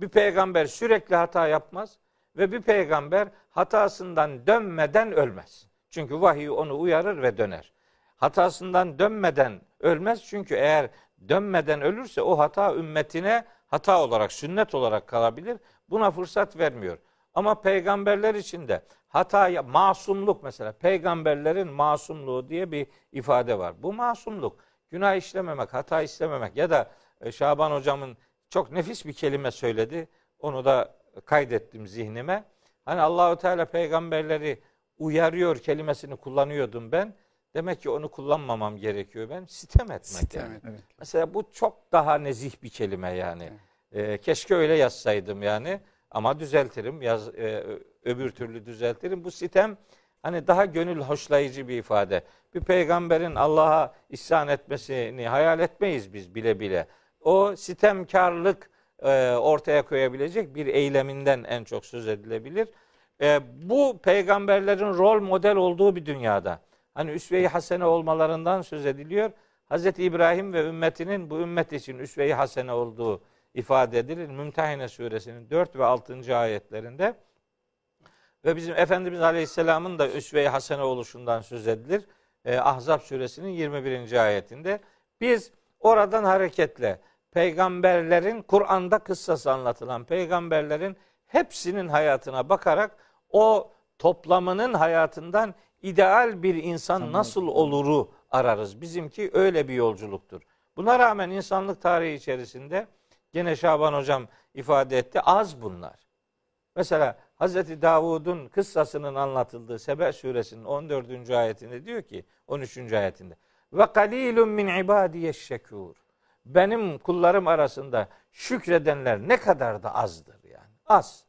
Bir peygamber sürekli hata yapmaz ve bir peygamber hatasından dönmeden ölmez. Çünkü vahiy onu uyarır ve döner. Hatasından dönmeden ölmez çünkü eğer dönmeden ölürse o hata ümmetine hata olarak, sünnet olarak kalabilir. Buna fırsat vermiyor. Ama peygamberler için de hata masumluk mesela peygamberlerin masumluğu diye bir ifade var. Bu masumluk günah işlememek, hata işlememek ya da e, Şaban hocamın çok nefis bir kelime söyledi. Onu da kaydettim zihnime. Hani Allahü Teala peygamberleri uyarıyor kelimesini kullanıyordum ben. Demek ki onu kullanmamam gerekiyor ben. Sitem etmek Sitem yani. etmek. Evet. Mesela bu çok daha nezih bir kelime yani. Ee, keşke öyle yazsaydım yani. Ama düzeltirim. Yaz, e, öbür türlü düzeltirim. Bu sitem Hani daha gönül hoşlayıcı bir ifade. Bir peygamberin Allah'a isyan etmesini hayal etmeyiz biz bile bile. O sitemkarlık e, ortaya koyabilecek bir eyleminden en çok söz edilebilir. E, bu peygamberlerin rol model olduğu bir dünyada. Hani üsve-i hasene olmalarından söz ediliyor. Hz. İbrahim ve ümmetinin bu ümmet için üsve-i hasene olduğu ifade edilir. Mümtehine suresinin 4 ve 6. ayetlerinde ve bizim Efendimiz Aleyhisselam'ın da üsve-i hasene oluşundan söz edilir. Ee, Ahzab suresinin 21. ayetinde. Biz oradan hareketle peygamberlerin Kur'an'da kıssası anlatılan peygamberlerin hepsinin hayatına bakarak o toplamının hayatından ideal bir insan nasıl oluru ararız. Bizimki öyle bir yolculuktur. Buna rağmen insanlık tarihi içerisinde gene Şaban hocam ifade etti az bunlar. Mesela Hazreti Davud'un kıssasının anlatıldığı Sebe suresinin 14. ayetinde diyor ki 13. ayetinde ve kalilun min ibadiyeş şekur. Benim kullarım arasında şükredenler ne kadar da azdır yani. Az.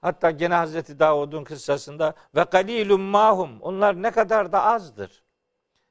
Hatta gene Hazreti Davud'un kıssasında ve kalilun mahum. Onlar ne kadar da azdır.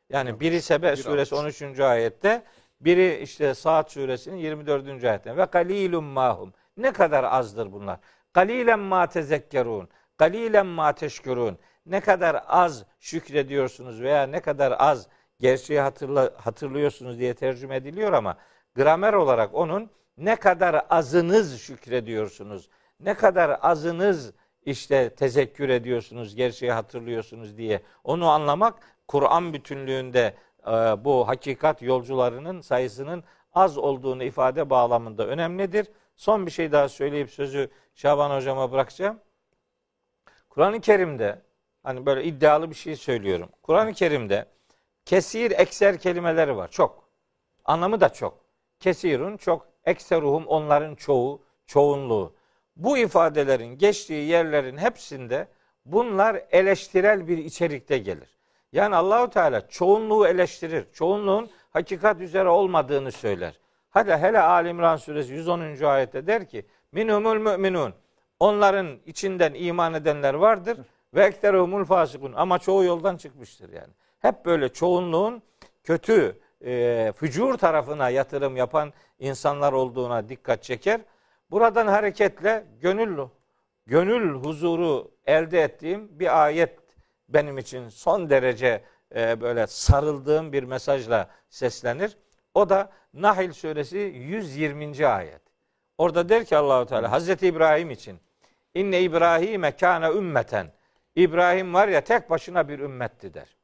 Yani biri Sebe suresi 13. ayette, biri işte Saat suresinin 24. ayette. Ve kalilun mahum. Ne kadar azdır bunlar. Kalilen ma tezekkerun. Kalilen ma teşkurun. Ne kadar az şükrediyorsunuz veya ne kadar az gerçeği hatırla, hatırlıyorsunuz diye tercüme ediliyor ama gramer olarak onun ne kadar azınız şükrediyorsunuz, ne kadar azınız işte tezekkür ediyorsunuz, gerçeği hatırlıyorsunuz diye onu anlamak Kur'an bütünlüğünde bu hakikat yolcularının sayısının az olduğunu ifade bağlamında önemlidir. Son bir şey daha söyleyip sözü Şaban hocama bırakacağım. Kur'an-ı Kerim'de hani böyle iddialı bir şey söylüyorum. Kur'an-ı Kerim'de kesir ekser kelimeleri var. Çok. Anlamı da çok. Kesirun çok. Ekseruhum onların çoğu, çoğunluğu. Bu ifadelerin geçtiği yerlerin hepsinde bunlar eleştirel bir içerikte gelir. Yani Allahu Teala çoğunluğu eleştirir. Çoğunluğun hakikat üzere olmadığını söyler. Hadi hele Ali İmran suresi 110. ayette der ki minhumul müminun. Onların içinden iman edenler vardır ve ekterumul fasikun ama çoğu yoldan çıkmıştır yani. Hep böyle çoğunluğun kötü e, fücur tarafına yatırım yapan insanlar olduğuna dikkat çeker. Buradan hareketle gönül gönül huzuru elde ettiğim bir ayet benim için son derece e, böyle sarıldığım bir mesajla seslenir. O da Nahil suresi 120. ayet. Orada der ki Allahu Teala Hazreti İbrahim için inne İbrahim'e kana ümmeten. İbrahim var ya tek başına bir ümmetti der.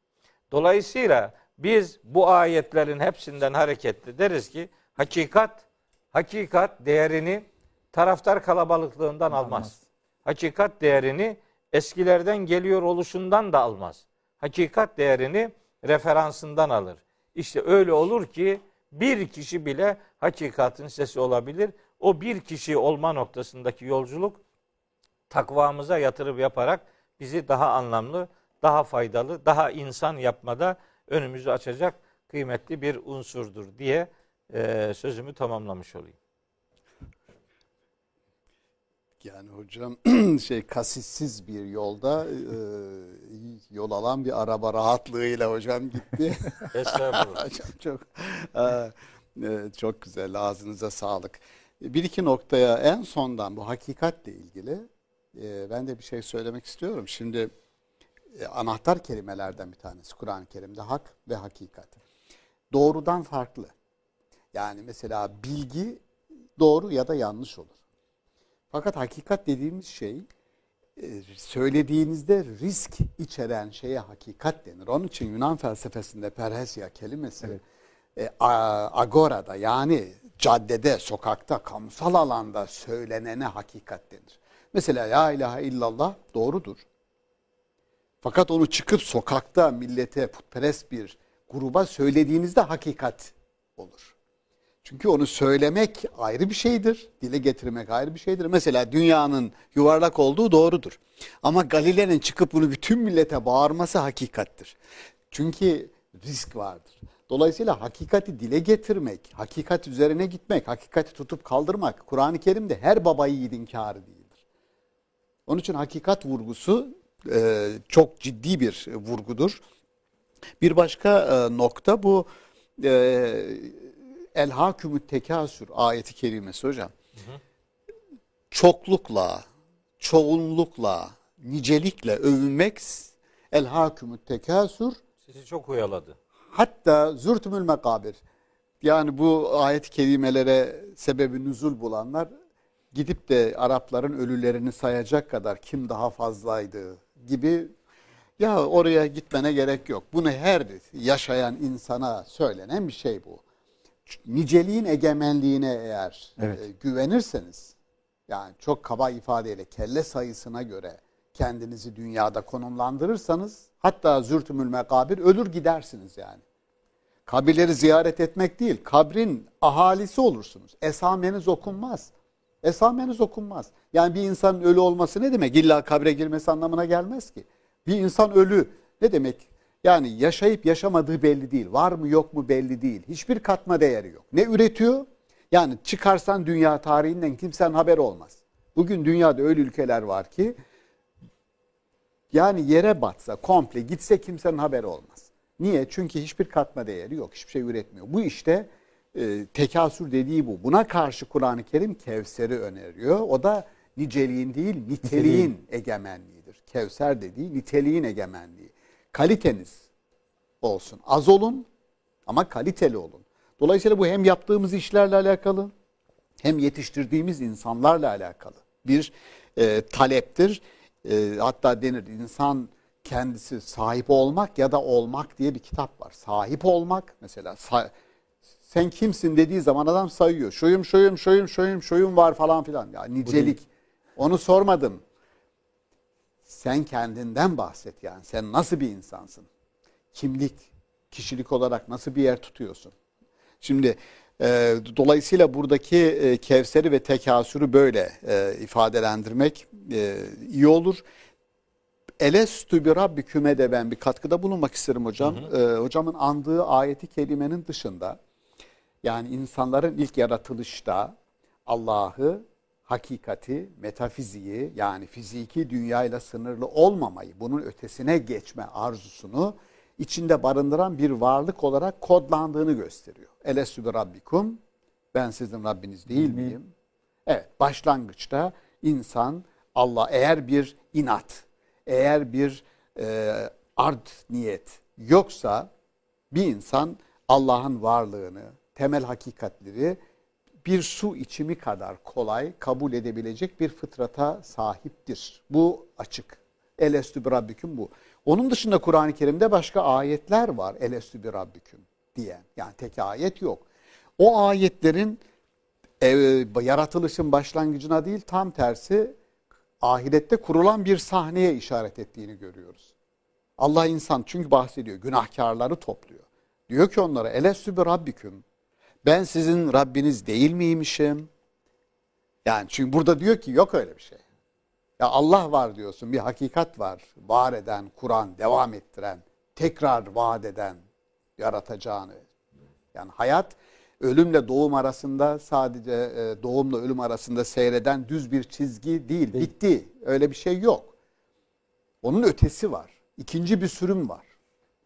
Dolayısıyla biz bu ayetlerin hepsinden hareketli deriz ki hakikat hakikat değerini taraftar kalabalıklığından almaz. almaz. Hakikat değerini eskilerden geliyor oluşundan da almaz. Hakikat değerini referansından alır. İşte öyle olur ki bir kişi bile hakikatin sesi olabilir. O bir kişi olma noktasındaki yolculuk takvamıza yatırım yaparak bizi daha anlamlı, daha faydalı, daha insan yapmada önümüzü açacak kıymetli bir unsurdur diye sözümü tamamlamış olayım. Yani hocam *clears throat* şey kasissiz bir yolda e, yol alan bir araba rahatlığıyla hocam gitti. *laughs* Estağfurullah. *laughs* çok, çok, e, e, çok güzel ağzınıza sağlık. Bir iki noktaya en sondan bu hakikatle ilgili e, ben de bir şey söylemek istiyorum. Şimdi e, anahtar kelimelerden bir tanesi Kur'an-ı Kerim'de hak ve hakikat. Doğrudan farklı. Yani mesela bilgi doğru ya da yanlış olur. Fakat hakikat dediğimiz şey e, söylediğinizde risk içeren şeye hakikat denir. Onun için Yunan felsefesinde perhesya kelimesi evet. e, agorada yani caddede, sokakta, kamusal alanda söylenene hakikat denir. Mesela la ilahe illallah doğrudur. Fakat onu çıkıp sokakta millete putperest bir gruba söylediğinizde hakikat olur. Çünkü onu söylemek ayrı bir şeydir. Dile getirmek ayrı bir şeydir. Mesela dünyanın yuvarlak olduğu doğrudur. Ama Galile'nin çıkıp bunu bütün millete bağırması hakikattir. Çünkü risk vardır. Dolayısıyla hakikati dile getirmek, hakikat üzerine gitmek, hakikati tutup kaldırmak Kur'an-ı Kerim'de her baba yiğidin kârı değildir. Onun için hakikat vurgusu e, çok ciddi bir vurgudur. Bir başka e, nokta bu e, El Hakümü Tekasür ayeti kerimesi hocam. Çoklukla, çoğunlukla, nicelikle övünmek El Hakümü Tekasür Sizi çok uyaladı. hatta zürtümül mekabir. Yani bu ayet-i kerimelere sebebi nüzul bulanlar gidip de Arapların ölülerini sayacak kadar kim daha fazlaydı gibi ya oraya gitmene gerek yok. Bunu her yaşayan insana söylenen bir şey bu. Niceliğin egemenliğine eğer Evet. e, güvenirseniz yani çok kaba ifadeyle kelle sayısına göre kendinizi dünyada konumlandırırsanız hatta zürtümül mekabir ölür gidersiniz yani. Kabirleri ziyaret etmek değil, kabrin ahalisi olursunuz. Esameniz okunmaz. Esameniz okunmaz. Yani bir insanın ölü olması ne demek? İlla kabre girmesi anlamına gelmez ki. Bir insan ölü ne demek? Yani yaşayıp yaşamadığı belli değil. Var mı yok mu belli değil. Hiçbir katma değeri yok. Ne üretiyor? Yani çıkarsan dünya tarihinden kimsenin haberi olmaz. Bugün dünyada öyle ülkeler var ki yani yere batsa komple gitse kimsenin haberi olmaz. Niye? Çünkü hiçbir katma değeri yok. Hiçbir şey üretmiyor. Bu işte e, tekasür dediği bu. Buna karşı Kur'an-ı Kerim Kevser'i öneriyor. O da niceliğin değil niteliğin egemenliğidir. Kevser dediği niteliğin egemenliği. Kaliteniz olsun. Az olun ama kaliteli olun. Dolayısıyla bu hem yaptığımız işlerle alakalı hem yetiştirdiğimiz insanlarla alakalı bir e, taleptir. E, hatta denir insan kendisi sahip olmak ya da olmak diye bir kitap var. Sahip olmak mesela sa- sen kimsin dediği zaman adam sayıyor. Şuyum şuyum şuyum şuyum şuyum var falan filan. Ya nicelik. Onu sormadım. Sen kendinden bahset yani. Sen nasıl bir insansın? Kimlik, kişilik olarak nasıl bir yer tutuyorsun? Şimdi e, dolayısıyla buradaki e, Kevser'i ve tekasürü böyle e, ifadelendirmek e, iyi olur. Elestü bi rabbiküme de ben bir katkıda bulunmak isterim hocam. E, hocamın andığı ayeti kelimenin dışında yani insanların ilk yaratılışta Allah'ı, hakikati, metafiziği yani fiziki dünyayla sınırlı olmamayı, bunun ötesine geçme arzusunu içinde barındıran bir varlık olarak kodlandığını gösteriyor. Elestü bi rabbikum, ben sizin Rabbiniz değil miyim? Evet, başlangıçta insan Allah eğer bir inat, eğer bir e, art niyet yoksa bir insan Allah'ın varlığını, temel hakikatleri bir su içimi kadar kolay kabul edebilecek bir fıtrata sahiptir. Bu açık. Elestü bi rabbiküm bu. Onun dışında Kur'an-ı Kerim'de başka ayetler var. Elestü bi rabbiküm diyen. Yani tek ayet yok. O ayetlerin e, yaratılışın başlangıcına değil tam tersi ahirette kurulan bir sahneye işaret ettiğini görüyoruz. Allah insan çünkü bahsediyor günahkarları topluyor. Diyor ki onlara elestü bi rabbiküm ben sizin Rabbiniz değil miymişim? Yani çünkü burada diyor ki yok öyle bir şey. Ya Allah var diyorsun bir hakikat var. Var eden, kuran, devam ettiren, tekrar vaat eden, yaratacağını. Yani hayat ölümle doğum arasında sadece e, doğumla ölüm arasında seyreden düz bir çizgi değil. Bitti. Öyle bir şey yok. Onun ötesi var. İkinci bir sürüm var.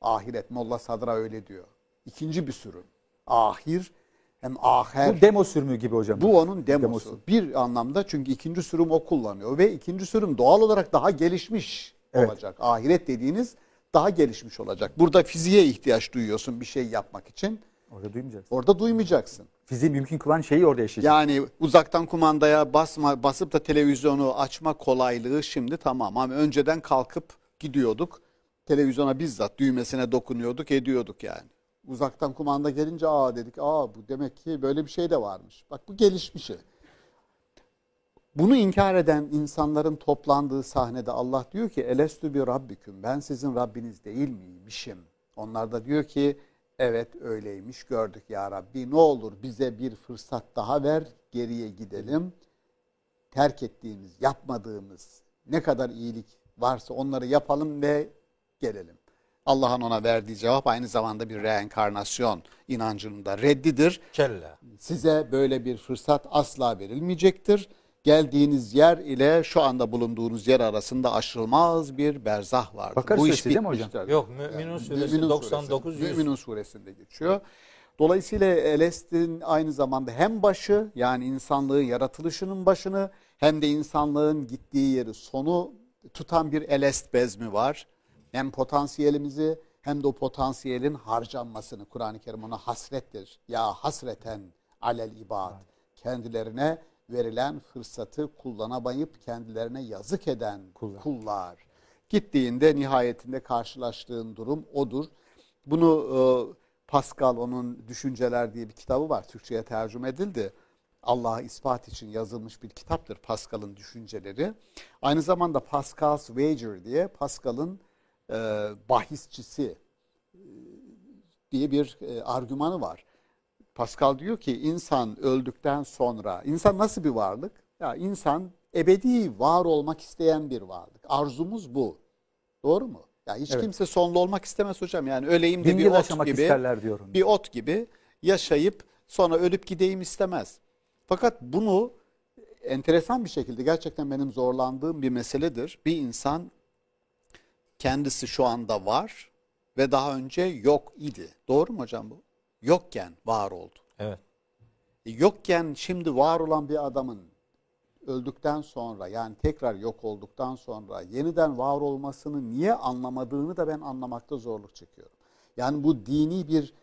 Ahiret Molla Sadra öyle diyor. İkinci bir sürüm. Ahir hem aher. Bu demo sürümü gibi hocam. Bu onun demosu. Demosu. Bir anlamda çünkü ikinci sürüm o kullanıyor ve ikinci sürüm doğal olarak daha gelişmiş Evet. olacak. Ahiret dediğiniz daha gelişmiş olacak. Burada fiziğe ihtiyaç duyuyorsun bir şey yapmak için. Orada duymayacağız. Orada duymayacaksın. Fiziği mümkün kılan şeyi orada yaşayacağız. Yani uzaktan kumandaya basma, basıp da televizyonu açma kolaylığı şimdi tamam. Ama önceden kalkıp gidiyorduk. Televizyona bizzat düğmesine dokunuyorduk, ediyorduk yani. Uzaktan kumanda gelince aa dedik, aa bu demek ki böyle bir şey de varmış. Bak bu gelişmiş şey. Bunu inkar eden insanların toplandığı sahnede Allah diyor ki elestü bi rabbiküm ben sizin Rabbiniz değil miymişim? Onlar da diyor ki evet öyleymiş gördük ya Rabbi ne olur bize bir fırsat daha ver geriye gidelim. Terk ettiğimiz yapmadığımız ne kadar iyilik varsa onları yapalım ve gelelim. Allah'ın ona verdiği cevap aynı zamanda bir reenkarnasyon inancının da reddidir Kella. size böyle bir fırsat asla verilmeyecektir. geldiğiniz yer ile şu anda bulunduğunuz yer arasında aşılmaz bir berzah vardır. Bakara Bu iş suresi değil mi hocam? Yok, Müminun suresi 99 100. Müminun suresinde geçiyor. Dolayısıyla Elest'in aynı zamanda hem başı yani insanlığın yaratılışının başını hem de insanlığın gittiği yeri sonu tutan bir Elest bezmi var. Hem potansiyelimizi hem de o potansiyelin harcanmasını Kur'an-ı Kerim ona hasrettir. Ya hasreten alel ibad. Kendilerine verilen fırsatı kullanamayıp kendilerine yazık eden Kullar. kullar. Gittiğinde nihayetinde karşılaştığın durum odur. Bunu e, Pascal onun Düşünceler diye bir kitabı var. Türkçe'ye tercüme edildi. Allah'ı ispat için yazılmış bir kitaptır Pascal'ın düşünceleri. Aynı zamanda Pascal's Wager diye Pascal'ın e, bahisçisi e, diye bir e, argümanı var. Pascal diyor ki insan öldükten sonra insan nasıl bir varlık? Ya insan ebedi var olmak isteyen bir varlık. Arzumuz bu. Doğru mu? Ya hiç Evet. kimse sonlu olmak istemez hocam. Yani öleyim de Bin bir ot gibi isterler diyorum. bir ot gibi yaşayıp sonra ölüp gideyim istemez. Fakat bunu enteresan bir şekilde gerçekten benim zorlandığım bir meseledir. Bir insan kendisi şu anda var ve daha önce yok idi. Doğru mu hocam bu? Yokken var oldu. Evet. E, Yokken şimdi var olan bir adamın öldükten sonra yani tekrar yok olduktan sonra yeniden var olmasını niye anlamadığını da ben anlamakta zorluk çekiyorum. Yani bu dini bir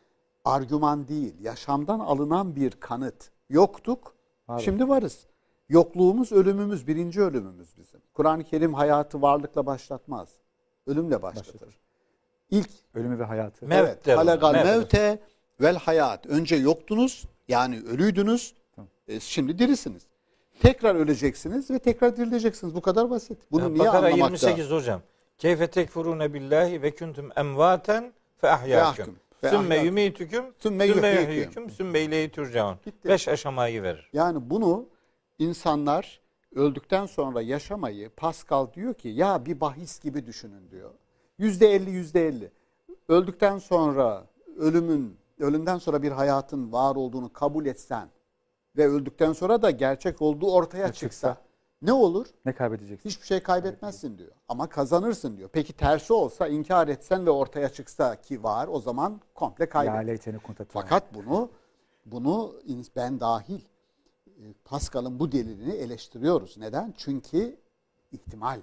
argüman değil, yaşamdan alınan bir kanıt. Yoktuk, Var şimdi varız. Yokluğumuz ölümümüz, birinci ölümümüz bizim. Kur'an-ı Kerim hayatı varlıkla başlatmaz, ölümle başlatır. İlk Ölümü ve hayatı. Mevt Evet. Halagal mevt. mevte vel hayat. Önce yoktunuz yani ölüydünüz. E, şimdi dirisiniz. Tekrar öleceksiniz ve tekrar dirileceksiniz. Bu kadar basit. Bunu Yani niye Bakara anlamakta? 28 hocam. Keyfe tekfurune billahi ve kuntum emvaten fe. Fe Sümme ahyâküm. yumîtüküm, Sümme yuhyîküm, sümme ileyhi turcaun. Bitti. Beş aşamayı verir. Yani bunu insanlar öldükten sonra yaşamayı Pascal diyor ki ya bir bahis gibi düşünün diyor. Yüzde elli yüzde elli. Öldükten sonra ölümün, ölümden sonra bir hayatın var olduğunu kabul etsen ve öldükten sonra da gerçek olduğu ortaya çıksa ne olur? Ne kaybedeceksin? Hiçbir şey kaybetmezsin diyor. Ama kazanırsın diyor. Peki tersi olsa inkar etsen ve ortaya çıksa ki var o zaman komple turan. Fakat bunu bunu ben dahil Pascal'ın bu delilini eleştiriyoruz. Neden? Çünkü ihtimal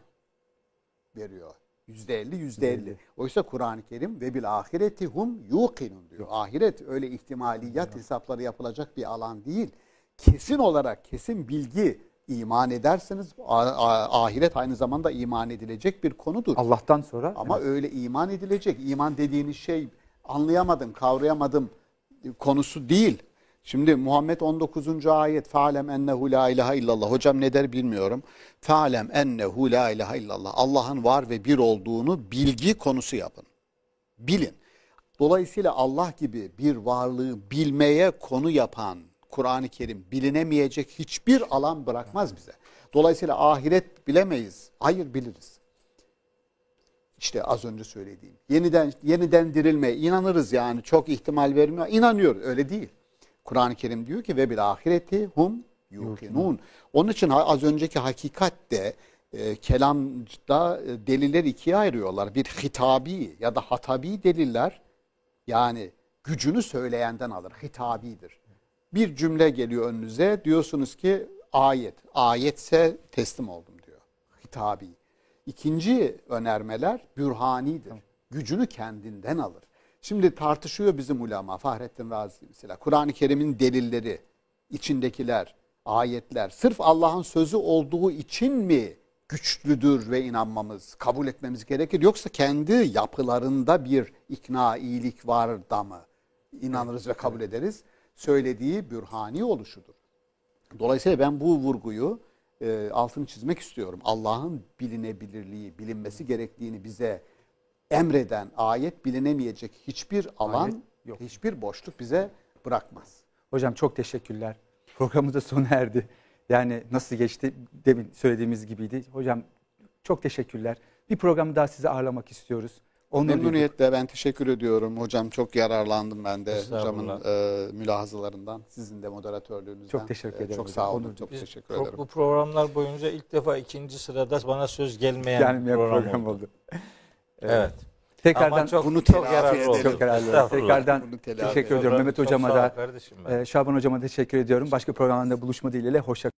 veriyor. Yüzde elli, yüzde elli. Oysa Kur'an-ı Kerim ve bil ahireti hum yuqinun diyor. Ahiret öyle ihtimaliyat hesapları yapılacak bir alan değil. Kesin olarak, kesin bilgi iman ederseniz ahiret aynı zamanda iman edilecek bir konudur. Allah'tan sonra Ama öyle iman edilecek. İman dediğiniz şey anlayamadım, kavrayamadım konusu değil. Şimdi Muhammed 19. ayet Fa'lem ennehu la ilahe illallah. Hocam ne der bilmiyorum. Fa'lem ennehu la ilahe illallah. Allah'ın var ve bir olduğunu bilgi konusu yapın. Bilin. Dolayısıyla Allah gibi bir varlığı bilmeye konu yapan Kur'an-ı Kerim bilinemeyecek hiçbir alan bırakmaz bize. Dolayısıyla ahiret bilemeyiz. Hayır biliriz. İşte az önce söylediğim. Yeniden yeniden dirilmeye inanırız yani. Çok ihtimal vermiyor. İnanıyor. Öyle değil. Kur'an-ı Kerim diyor ki ve bil ahireti hum yuqinun. Onun için az önceki hakikatte e, kelamda e, deliller ikiye ayırıyorlar. Bir hitabi ya da hatabi deliller yani gücünü söyleyenden alır. Hitabidir. Bir cümle geliyor önünüze diyorsunuz ki ayet. Ayetse teslim oldum diyor. Hitabi. İkinci önermeler bürhanidir. Gücünü kendinden alır. Şimdi tartışıyor bizim ulema Fahrettin Razi mesela. Kur'an-ı Kerim'in delilleri, içindekiler, ayetler sırf Allah'ın sözü olduğu için mi güçlüdür ve inanmamız, kabul etmemiz gerekir? Yoksa kendi yapılarında bir ikna, iyilik var da mı? İnanırız ve kabul ederiz. Söylediği bürhani oluşudur. Dolayısıyla ben bu vurguyu e, altını çizmek istiyorum. Allah'ın bilinebilirliği, bilinmesi gerektiğini bize emreden ayet bilinemeyecek hiçbir alan, yok. hiçbir boşluk bize bırakmaz. Hocam çok teşekkürler. *laughs* Programımız da sona erdi. Yani nasıl geçti demin söylediğimiz gibiydi. Hocam çok teşekkürler. Bir program daha sizi ağırlamak istiyoruz. Onu Memnuniyetle duyduk. ben teşekkür ediyorum. Hocam çok yararlandım ben de hocamın e, mülahazalarından, sizin de moderatörlüğünüzden. Çok teşekkür e, ederim. Çok sağ olun, Onur. çok Biz teşekkür ederim. Bu programlar boyunca ilk defa ikinci sırada bana söz gelmeyen, gelmeyen program, program oldu. oldu. Evet. Tekrardan Ama çok, bunu çok yararlı. Çok yararlı. Tekrardan teşekkür ediyorum. Mehmet hocama da, ee, Şaban hocama da teşekkür ediyorum. Başka programlarda buluşma dileğiyle hoşça